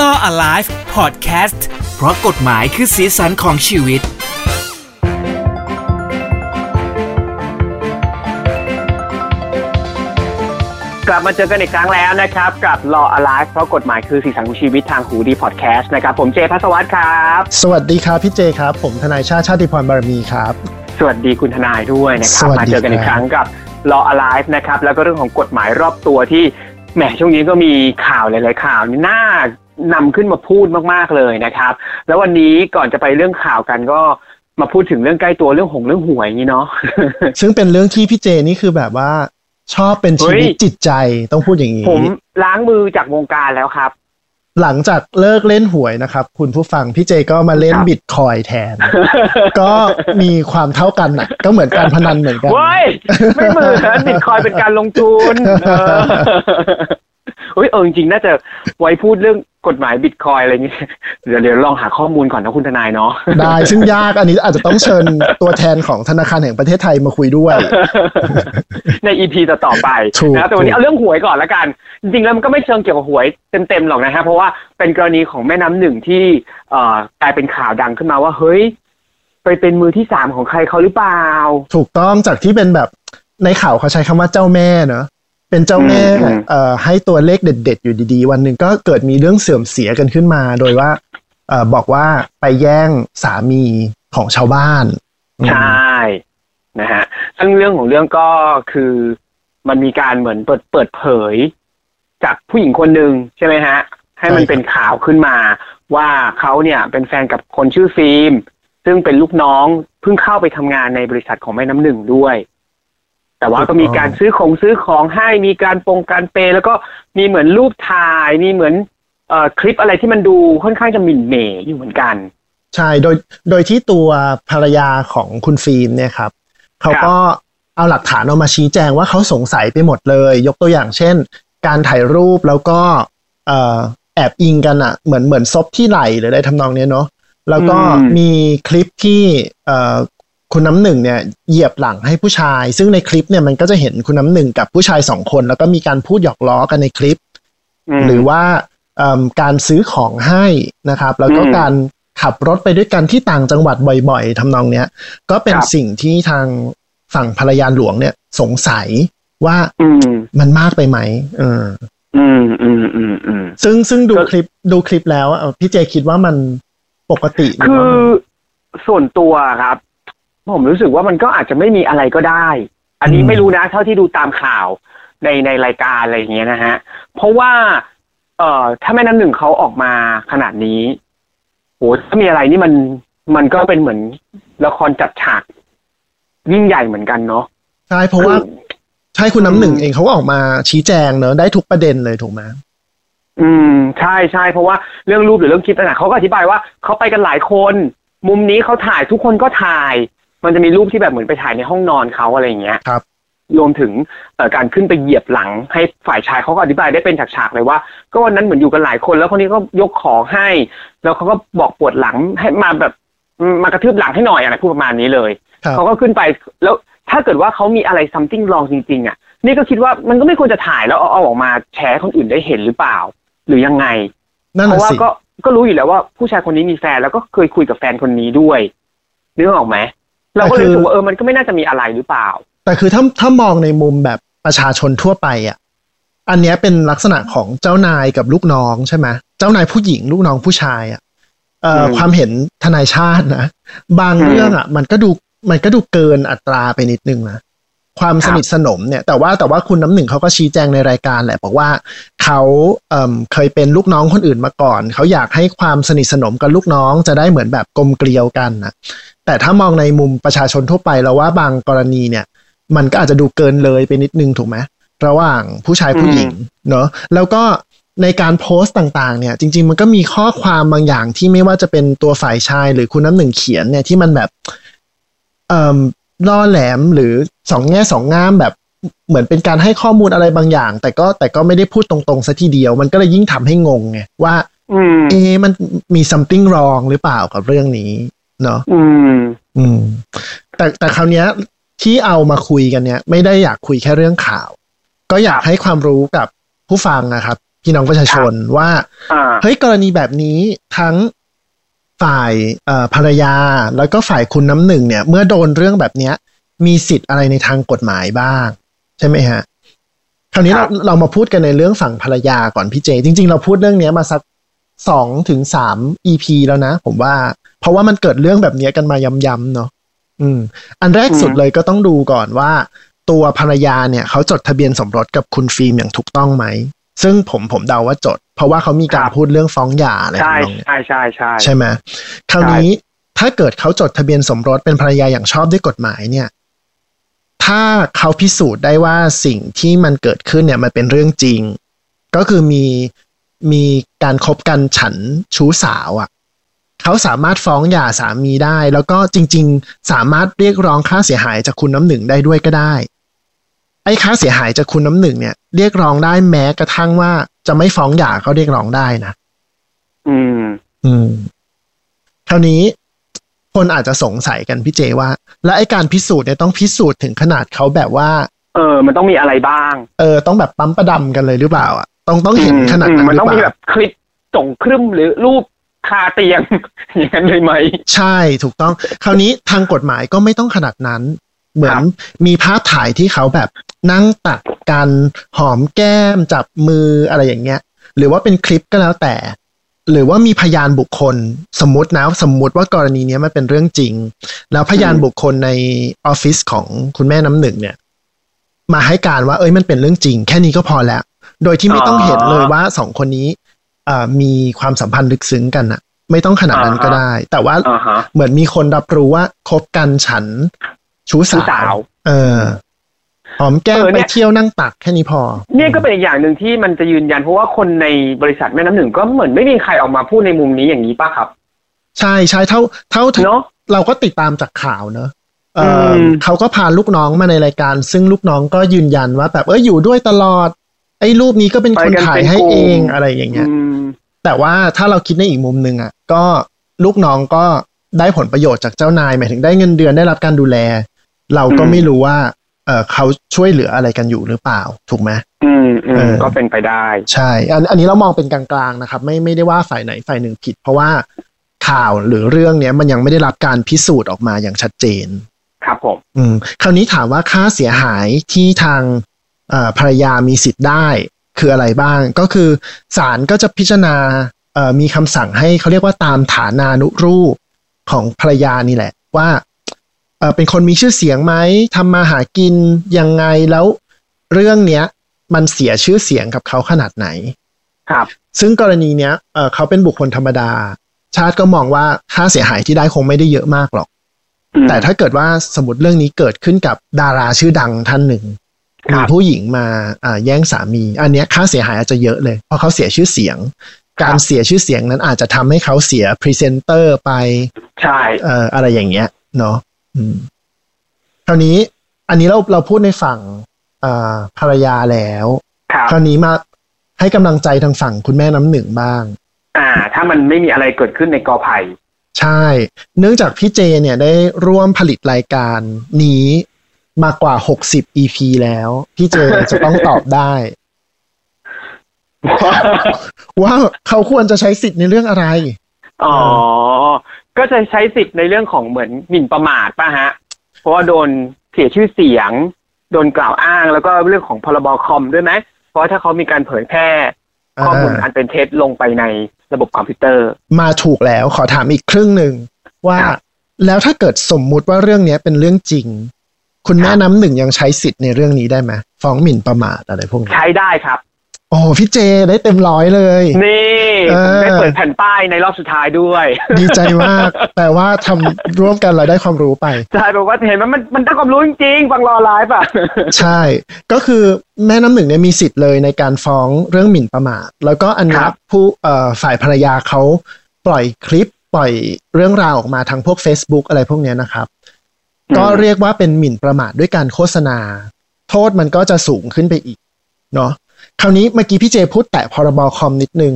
Law Alive Podcast เพราะกฎหมายคือสีสันของชีวิต กลับมาเจอกันอีกครั้งแล้วนะครับ กับ Law Alive เพราะกฎหมายคือสีสันของชีวิตทางหูดีพอดแคสต์นะครับ ผมเจพัสวัตรครับ สวัสดีครับพี่เจครับ ผมทนายชาติชาติพรบารมีครับ สวัสดีคุณทนายด้วยนะครับสวัสดีมาเจอกันอีกครั้งกับ Law Alive นะครับ แล้วก็เรื่องของกฎหมายรอบตัวที่แหมช่วงนี้ก็มีข่าวหลาย ๆ ข่าวนี่น่า นำขึ้นมาพูดมากๆเลยนะครับ แล้ววันนี้ก่อนจะไปเรื่องข่าวกันก็มาพูดถึงเรื่องใกล้ตัวเรื่องหงเรื่องหวยอย่างนี้เนาะซึ่งเป็นเรื่องที่พี่เจนี่คือแบบว่าชอบเป็นชีวิตเฮ้ยจิตใจต้องพูดอย่างนี้ ผมล้างมือจากวงการแล้วครับ หลังจากเลิกเล่นหวยนะครับ คุณผู้ฟังพี่เจก็มาเล่นครับบิตคอยแทน ก็มีความเท่ากันนะก็เหมือนการพนันเหมือนกันเว้ยไม่เหมือนบิตคอยเป็นการลงทุนเออเฮ้ยเออจริงๆน่าจะไว้พูดเรื่อง กฎหมายบิตคอยอะไรอย่างเงี้ยเดี๋ยวเดี๋ยวลองหาข้อมูลก่อนนะคุณทนายเนาะได้ซึ่งยากอันนี้อาจจะต้องเชิญตัวแทนของธนาคารแห่งประเทศไทยมาคุยด้วย ในอีพีต่อๆไปถูกนะแต่วันนี้ถูกเอาเรื่องหวยก่อนละกัน จริงๆแล้วมันก็ไม่เชิงเกี่ยวกับหวยเต็มๆหรอกนะฮะเพราะว่าเป็นกรณีของแม่น้ำหนึ่งที่เอ่อกลายเป็นข่าวดังขึ้นมาว่าเฮ้ย ไปเป็นมือที่สามของใครเขาหรือเปล่า ถูกต้องจากที่เป็นแบบในข่าวเขาใช้คำว่าเจ้าแม่เนอะ เป็นเจ้าแม่อืมอืมเอ่อให้ตัวเลขเด็ด ๆ อยู่ดีๆ วันหนึ่งก็เกิดมีเรื่องเสื่อมเสียกันขึ้นมา โดยว่าเอ่อบอกว่าไปแย่งสามีของชาวบ้าน ใช่นะฮะซึ่งเรื่องของเรื่องก็คือมันมีการเหมือนเปิดเปิดเผย จากผู้หญิงคนหนึ่งใช่ไหมฮะ ให้มันใช่ครับเป็นข่าวขึ้นมา ว่าเขาเนี่ยเป็นแฟนกับคนชื่อฟิล์มซึ่งเป็นลูกน้องเพิ่งเข้าไปทำงานในบริษัทของแม่น้ำหนึ่งด้วย แต่ว่าก็มีการซื้อของซื้อของให้มีการปงการเปย์แล้วก็มีเหมือนรูปถ่ายมีเหมือนเอ่อคลิปอะไรที่มันดูค่อนข้างจะหมิ่นเหม่อยู่เหมือนกัน ใช่โดยโดยที่ตัวภรรยาของคุณฟิล์มเนี่ยครับเขาก็เอาหลักฐานออกมาชี้แจงว่าเขาสงสัยไปหมดเลย ยกตัวอย่างเช่น การถ่ายรูปแล้วก็เอ่อแอบอิงกันอะเหมือนเหมือนซบที่ไหลหรืออะไรทำนองเนี้ยเนาะแล้วก็อืมมีคลิปที่เอ่อ คุณน้ำหนึ่งเนี่ยเหยียบหลังให้ผู้ชาย ซึ่งในคลิปเนี่ยมันก็จะเห็นคุณน้ำหนึ่งกับผู้ชายสองคน แล้วก็มีการพูดหยอกล้อกันในคลิปมหรือว่าเอิ่มการซื้อของให้นะครับ แล้วก็อืมการขับรถไปด้วยกันที่ต่างจังหวัดบ่อยๆทำนองเนี้ย ก็เป็นครับสิ่งที่ทางฝั่งภรรยาหลวงเนี่ยสงสัยว่าอืมมันมากไปไหมเอออืมอืมอืมอืมซึ่งซึ่งดูก็คลิปดูคลิปแล้วเอ่อพี่เจคิดว่ามันปกติหรืคือว่ามันส่วนตัวครับ ผมรู้สึกว่ามันก็อาจจะไม่มีอะไรก็ได้ อันนี้อืมไม่รู้นะ เท่าที่ดูตามข่าวในในรายการอะไรอย่างเงี้ยนะฮะ เพราะว่า เอ่อ ถ้าแม่น้ำหนึ่งเขาออกมาขนาดนี้โหถ้ามีอะไรนี่มันมันก็เป็นเหมือนละครจัดฉากยิ่งใหญ่เหมือนกันเนาะใช่เพราะว่าคือใช่คุณน้ำหนึ่งอืมเองเขาก็ออกมาชี้แจงเนอะได้ทุกประเด็นเลยถูกไหมอืม ใช่ใช่เพราะว่าเรื่องรูปหรือเรื่องคลิปต่างๆเขาก็อธิบายว่าเขาไปกันหลายคน มุมนี้เขาถ่ายทุกคนก็ถ่าย มันจะมีรูปที่แบบเหมือนไปถ่ายในห้องนอนเขาอะไรอย่างเงี้ยครับรวมถึงเอ่อการขึ้นไปเหยียบหลัง ให้ฝ่ายชายเขาก็อธิบายได้เป็นฉากๆเลยว่า ก็วันนั้นเหมือนอยู่กันหลายคน แล้วคนนี้ก็ยกของให้ แล้วเขาก็บอกปวดหลังให้มาแบบอืมมากระทืบหลังให้หน่อยอะไรพูดประมาณนี้เลยครับเขาก็ขึ้นไปแล้วถ้าเกิดว่าเขามีอะไร something wrong จริง ๆ อะ นี่ก็คิดว่ามันก็ไม่ควรจะถ่ายแล้วเอาเอาออกมาแชร์ให้คนอื่นได้เห็นหรือเปล่า หรือยังไงนั่นเพน่ะราะว่าสิก็ก็รู้อยู่แล้วว่าผู้ชายคนนี้มีแฟนแล้วก็เคยคุยกับแฟนคนนี้ด้วยนึกออกไหม เราก็เลยรู้สึกว่าเออมันก็ไม่น่าจะมีอะไรหรือเปล่า แต่คือถ้าถ้ามองในมุมแบบประชาชนทั่วไปอะอันเนี้ยเป็นลักษณะของเจ้านายกับลูกน้องใช่ไหมเจ้านายผู้หญิงลูกน้องผู้ชายอะเอ่ออืมความเห็นทนายชาตินะบางอืมเรื่องอะ มันก็ดูมันก็ดูเกินอัตราไปนิดนึงนะความครับสนิทสนมเนี่ยแต่ว่าแต่ว่าคุณน้ำหนึ่งเขาก็ชี้แจงในรายการแหละบอกว่าเขาเอ่มเคยเป็นลูกน้องคนอื่นมาก่อน เขาอยากให้ความสนิทสนมกับลูกน้องจะได้เหมือนแบบกลมเกลียวกันนะ แต่ถ้ามองในมุมประชาชนทั่วไปเราว่าบางกรณีเนี่ย มันก็อาจจะดูเกินเลยไปนิดนึงถูกไหมระหว่างผู้ชายผู้หญิงเนอะแล้วก็ในการโพสต์ต่างๆ เนี่ย จริง ๆ มันก็มีข้อความบางอย่างที่ไม่ว่าจะเป็นตัวฝ่ายชายหรือคุณน้ำหนึ่งเขียนเนี่ยที่มันแบบเอ่อล่อแหลมหรือสองแง่สองง่ามแบบเหมือนเป็นการให้ข้อมูลอะไรบางอย่าง แต่ก็แต่ก็ไม่ได้พูดตรงๆซะทีเดียว มันก็เลยยิ่งทำให้งงไงว่าอืมเอะมันมี something wrong หรือเปล่ากับเรื่องนี้ เนาะอืม อืม แต่แต่คราวเนี้ย ที่เอามาคุยกันเนี่ยไม่ได้อยากคุยแค่เรื่องข่าว ก็อยากให้ความรู้กับผู้ฟังนะครับพพี่น้องประชาชนว่าอ่าเฮ้ยกรณีแบบนี้ทั้งฝ่ายเอ่อภรรยา แล้วก็ฝ่ายคุณน้ำหนึ่งเนี่ย เมื่อโดนเรื่องแบบเนี้ย มีสิทธิ์อะไรในทางกฎหมายบ้าง ใช่ไหมฮะคราวนี้ครัเราบเรามาพูดกันในเรื่องฝั่งภรรยาก่อนพี่เจ จริง ๆ เราพูดเรื่องเนี้ยมาสัก สองถึงสาม EP แล้วนะ ผมว่า เพราะว่ามันเกิดเรื่องแบบเนี้ยกันมาย้ำๆเนาะอืม อันแรกสุดเลยก็ต้องดูก่อนว่า ตัวภรรยาเนี่ยเขาจดทะเบียนสมรสกับคุณฟิล์มอย่างถูกต้องไหม ซึ่งผมผมเดาว่าจด เพราะว่าเขามีการครับพูดเรื่องฟ้องหย่าอะไรใช่ทำนองเนี้ยใช่ใช่ใช่ใช่ไหมคราวนี้ถ้าเกิดเขาจดทะเบียนสมรสเป็นภรรยาอย่างชอบด้วยกฎหมายเนี่ย ถ้าเขาพิสูจน์ได้ว่าสิ่งที่มันเกิดขึ้นเนี่ยมันเป็นเรื่องจริง ก็คือมี มีการคบกันฉันชู้สาวอะ่ะเขาสามารถฟ้องหย่าสามีได้ แล้วก็จริง ๆ สามารถเรียกร้องค่าเสียหายจากคุณน้ำหนึ่งได้ด้วยก็ได้ ไอ้ค่าเสียหายจากคุณน้ำหนึ่งเนี่ย เรียกร้องได้แม้กระทั่งว่าจะไม่ฟ้องหย่าก็เรียกร้องได้นะอืม อืมคราวนี้คนอาจจะสงสัยกันพี่เจว่า แล้วไอ้การพิสูจน์เนี่ยต้องพิสูจน์ถึงขนาดเขาแบบว่า เออ มันต้องมีอะไรบ้าง เออ ต้องแบบปั๊มประดำกันเลยหรือเปล่าอะ ต้องต้องเห็นขนาดอืมนั้นมันหรือต้องเปมีล่าแบบคลิปส่งครึ่มหรือรูปคาเตียงอย่างนั้นเลยไหม ใช่ถูกต้อง คราวนี้ทางกฎหมายก็ไม่ต้องขนาดนั้น เหมือนมีภาพถ่ายที่เขาแบบนั่งตักกันหอมแก้มจับมืออะไรอย่างเงี้ย หรือว่าเป็นคลิปก็แล้วแต่ หรือว่ามีพยานบุคคล สมมตินะสมมุติว่ากรณีเนี้ยมันเป็นเรื่องจริง แล้วพยานบุคคลในออฟฟิศของคุณแม่น้ำหนึ่งเนี่ย มาให้การว่าเอ้ยมันเป็นเรื่องจริง แค่นี้ก็พอแล้ว โดยที่ไม่ต้องอ๋อเห็นเลยว่าสองคนนี้เอ่อมีความสัมพันธ์ลึกซึ้งกันอะไม่ต้องขนาดนั้นอ่าฮะก็ได้ แต่ว่าอ่าฮะเหมือนมีคนรับรู้ว่าคบกันฉันชู้ชู้สาสาววเออหอมแก้มเออไปเนี่ยเที่ยวนั่งตักแค่นี้พอ เนี่ยก็เป็นอีกอย่างหนึ่งที่มันจะยืนยันเพราะว่าคนในบริษัทแม่น้ำหนึ่งก็เหมือนไม่มีใครออกมาพูดในมุมนี้อย่างนี้ป่ะครับ ใช่ใช่เท่า เท่าเนาะเราก็ติดตามจากข่าวเนอะเอออมเขาก็พาลูกน้องมาในรายการ ซึ่งลูกน้องก็ยืนยันว่าแบบเอออยู่ด้วยตลอด ไอ้รูปนี้ก็เป็นคนถ่ายให้เองอะไรอย่างเงี้ยอืมแต่ว่าถ้าเราคิดในอีกมุมหนึ่งอะ ก็ลูกน้องก็ได้ผลประโยชน์จากเจ้านายหมายถึงได้เงินเดือนได้รับการดูแล เราก็อืมไม่รู้ว่า เออเขาช่วยเหลืออะไรกันอยู่หรือเปล่า ถูกไหมอืมอืเอมอก็เป็นไปได้ ใช่ อันอันนี้เรามองเป็นกลางๆนะครับ ไม่ไม่ได้ว่าฝ่ายไหนฝ่ายหนึ่งผิด เพราะว่าข่าวหรือเรื่องเนี้ยมันยังไม่ได้รับการพิสูจน์ออกมาอย่างชัดเจน ครับผม อืม คราวนี้ถามว่าค่าเสียหายที่ทางเอ่อ ภรรยามีสิทธิ์ได้คืออะไรบ้าง ก็คือศาลก็จะพิจารณาเอ่อมีคำสั่งให้เขาเรียกว่าตามฐานานุรูปของภรรยานี่แหละว่าเอ่อเป็นคนมีชื่อเสียงไหมทำมาหากินยังไงแล้วเรื่องเนี้ยมันเสียชื่อเสียงกับเขาขนาดไหน ครับ ซึ่งกรณีเนี้ยเอ่อเขาเป็นบุคคลธรรมดา ชาติก็มองว่าค่าเสียหายที่ได้คงไม่ได้เยอะมากหรอกอืมแต่ถ้าเกิดว่าสมมติเรื่องนี้เกิดขึ้นกับดาราชื่อดังท่านหนึ่งครับ มีผู้หญิงมาอ่าแย่งสามี อันเนี้ยค่าเสียหายอาจจะเยอะเลย เพราะเขาเสียชื่อเสียง การเสียชื่อเสียงนั้นอาจจะทำให้เขาเสียพรีเซนเตอร์ไปใช่เอ่ออะไรอย่างเงี้ย เนาะอืมคราวนี้อันนี้เราเราพูดในฝั่งอ่าภรรยาแล้วครับคราวนี้มาให้กำลังใจทางฝั่งคุณแม่น้ำหนึ่งบ้าง อ่า ถ้ามันไม่มีอะไรเกิดขึ้นในกอไผ่ใช่ เนื่องจากพี่เจเนี่ยได้ร่วมผลิตรายการนี้ มากว่า60 EP แล้ว พี่เจจะต้องตอบได้ ว่าเขาควรจะใช้สิทธิ์ในเรื่องอะไร อ๋อ ก็จะใช้สิทธิ์ในเรื่องของเหมือนหมิ่นประมาทป่ะฮะ เพราะว่าโดนเสียชื่อเสียง โดนกล่าวอ้างแล้วก็เรื่องของพรบคอมด้วยไหม เพราะถ้าเขามีการเผยแพร่อ่าข้อมูลอันเป็นเท็จลงไปในระบบคอมพิวเตอร์ มาถูกแล้วขอถามอีกครึ่งหนึ่งว่าครับแล้วถ้าเกิดสมมุติว่าเรื่องเนี้ยเป็นเรื่องจริง คุณแม่ครับน้ำหนึ่งยังใช้สิทธิ์ในเรื่องนี้ได้ไหมฟ้องหมิ่นประมาทอะไรพวกนี้ใช้ได้ครับโอ้พี่เจได้เต็มร้อยเลย นี่เอผมอได้เปิดแผ่นป้ายในรอบสุดท้ายด้วย ดีใจมาก แต่ว่าทำร่วมกันเราได้ความรู้ไปใช่บอกว่าเห็นไหมมันมันได้ความรู้จริงๆฟังรอไลฟ์อะ ใช่ ก็คือแม่น้ำหนึ่งเนี่ยมีสิทธิ์เลยในการฟ้องเรื่องหมิ่นประมาท แล้วก็อันเนี้คยรับผู้เอ่อฝ่ายภรรยาเขาปล่อยคลิปปล่อยเรื่องราวออกมาทางพวก Facebook อะไรพวกเนี้ยนะครับ ก็เรียกว่าเป็นหมิ่นประมาทด้วยการโฆษณา โทษมันก็จะสูงขึ้นไปอีกเนาะคราวนี้เมื่อกี้พี่เจพูดแตะพรบคอมนิดนึง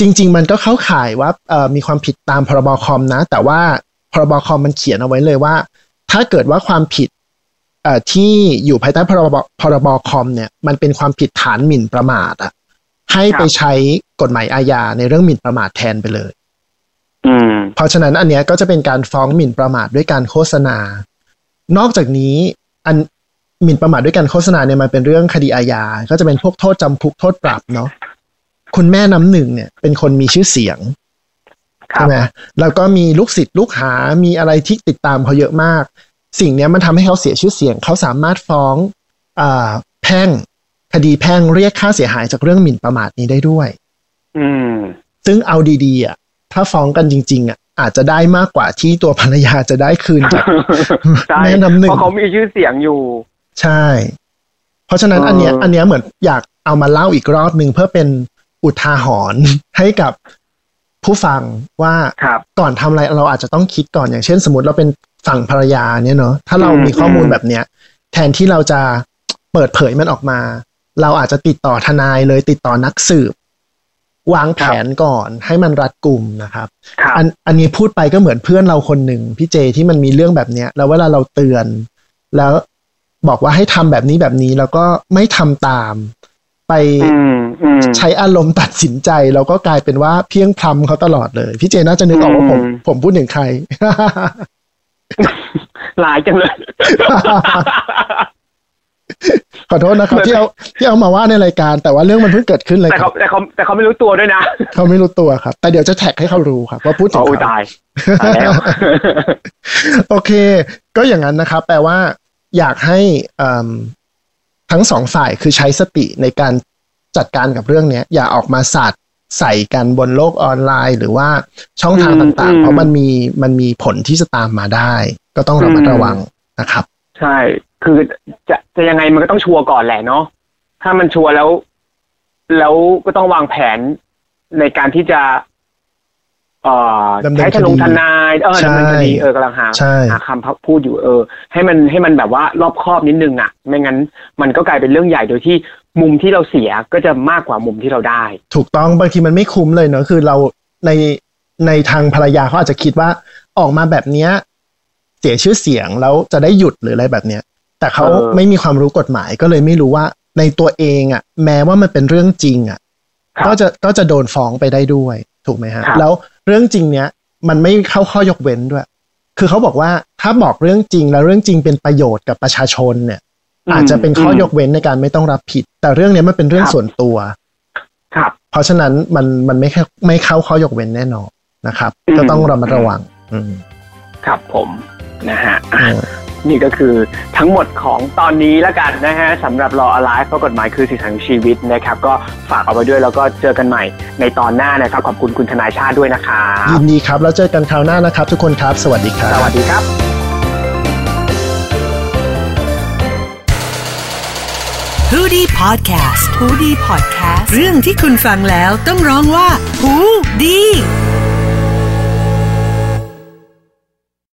จริง ๆ มันก็เข้าข่ายว่าเอ่อมีความผิดตามพรบคอมนะ แต่ว่าพรบคอมมันเขียนเอาไว้เลยว่า ถ้าเกิดว่าความผิดเอ่อที่อยู่ภายใต้พรบพรบคอมเนี่ยมันเป็นความผิดฐานหมิ่นประมาทอะให้ไปใช้กฎหมายอาญาในเรื่องหมิ่นประมาทแทนไปเลยอืมเพราะฉะนั้นอันเนี้ยก็จะเป็นการฟ้องหมิ่นประมาทด้วยการโฆษณา นอกจากนี้อันหมิ่นประมาทด้วยการโฆษณาเนี่ยมันเป็นเรื่องคดีอาญา ก็จะเป็นพวกโทษจำคุกโทษปรับเนาะคุณแม่น้ำหนึ่งเนี่ยเป็นคนมีชื่อเสียงครัใช่บไหมแล้วก็มีลูกศิษย์ลูกหา มีอะไรที่ติดตามเขาเยอะมาก สิ่งเนี้ยมันทำให้เขาเสียชื่อเสียง เขาสามารถฟ้องอ่าแพ่งคดีแพ่งเรียกค่าเสียหายจากเรื่องหมิ่นประมาทนี้ได้ด้วย อืมซึ่งเอาดีๆอะ ถ้าฟ้องกันจริง ๆ อะ อาจจะได้มากกว่าที่ตัวภรรยาจะได้คืนจากใช่แม่น้ำหนึ่งเพราะเขามีชื่อเสียงอยู่ ใช่ เพราะฉะนั้นเอออัอันเนี้ย อันเนี้ยเหมือนอยากเอามาเล่าอีกรอบหนึ่งเพื่อเป็นอุทาหรณ์ให้กับผู้ฟังว่าครับก่อนทำอะไรเราอาจจะต้องคิดก่อนอย่างเช่น สมมติเราเป็นฝั่งภรรยาเนี่ยเนาะถ้าเราอืมมีข้อมูลอืมแบบเนี้ย แทนที่เราจะเปิดเผยมันออกมา เราอาจจะติดต่อทนายเลยติดต่อนักสืบ วางแผนก่อนให้มันรัดกุมนะครับครับอันอันนี้พูดไปก็เหมือนเพื่อนเราคนหนึ่งพี่เจที่มันมีเรื่องแบบเนี้ย แล้วเวลาเราเตือน แล้วบอกว่าให้ทำแบบนี้แบบนี้แล้วก็ไม่ทำตาม ไปอืมอืมใช้อารมณ์ตัดสินใจแล้วก็กลายเป็นว่าเพียงพล้ำเขาตลอดเลย พี่เจน่าจะนึกออกว่าผมอืมผมพูดถึงใครหลายจังเลย ขอโทษนะครับที่เอาที่เอามาว่าในรายการ แต่ว่าเรื่องมันเพิ่งเกิดขึ้นเลยแต่คเขารับแต่เขาแต่เขาไม่รู้ตัวด้วยนะเขาไม่รู้ตัวครับ แต่เดี๋ยวจะแท็กให้เขารู้ครับว่าพูดถึงโอ้ยเขาตายตายแล้วโอเค ก็อย่างนั้นนะครับ แปลว่า อยากให้อืมทั้งสองฝ่ายคือใช้สติในการจัดการกับเรื่องเนี้ย อย่าออกมาสาดใส่กันบนโลกออนไลน์ หรือว่าช่องทางอืมต่างอืๆมเพราะมันมีมันมีผลที่จะตามมาได้ ก็ต้องระมัดอืมระวังนะครับ ใช่ คือจะจะยังไงมันก็ต้องชัวร์ก่อนแหละเนาะถ้ามันชัวร์แล้ว แล้วก็ต้องวางแผนในการที่จะเอ่อดำเนินใช้ทนงคดีทนายเออใช่ดำเนินคดีเออกำลังหาใช่หาคำพูดอยู่เออ ให้มันให้มันแบบว่ารอบคอบนิดนึงอะ ไม่งั้น มันก็กลายเป็นเรื่องใหญ่โดยที่มุมที่เราเสียก็จะมากกว่ามุมที่เราได้ ถูกต้องบางทีมันไม่คุ้มเลยเนอะคือเราในในทางภรรยาเขาอาจจะคิดว่าออกมาแบบเนี้ย เสียชื่อเสียงแล้วจะได้หยุดหรืออะไรแบบเนี้ย แต่เขาเออไม่มีความรู้กฎหมายก็เลยไม่รู้ว่าในตัวเองอะ แม้ว่ามันเป็นเรื่องจริงอะครับก็จะก็จะโดนฟ้องไปได้ด้วย ถูกไหมฮะครับแล้วเรื่องจริงเนี้ยมันไม่เข้าข้อยกเว้นด้วย คือเขาบอกว่าถ้าบอกเรื่องจริงแล้วเรื่องจริงเป็นประโยชน์กับประชาชนเนี่ย อาจจะเป็นข้อยกเว้นในการไม่ต้องรับผิด แต่เรื่องเนี้ยมันเป็นเรื่องครับส่วนตัว ครับ เพราะฉะนั้นมันมันไม่แค่ไม่เข้าข้อยกเว้นแน่นอนนะครับอืมก็ต้องระมัดระวัง อืมครับผม นะฮะอะเออนี่ก็คือทั้งหมดของตอนนี้แล้วกันนะฮะสำหรับรอ alive เพราะกฎหมายคือสิทธิของชีวิตนะครับ ก็ฝากเอาไว้ด้วยแล้วก็เจอกันใหม่ในตอนหน้านะครับ ขอบคุณคุณทนายชาติด้วยนะครับยินดีครับ แล้วเจอกันคราวหน้านะครับ ทุกคนครับ สวัสดีครับสวัสดีครับฮูดี้พอดแคสต์ฮูดี้พอดแคสต์เรื่องที่คุณฟังแล้วต้องร้องว่าฮูดี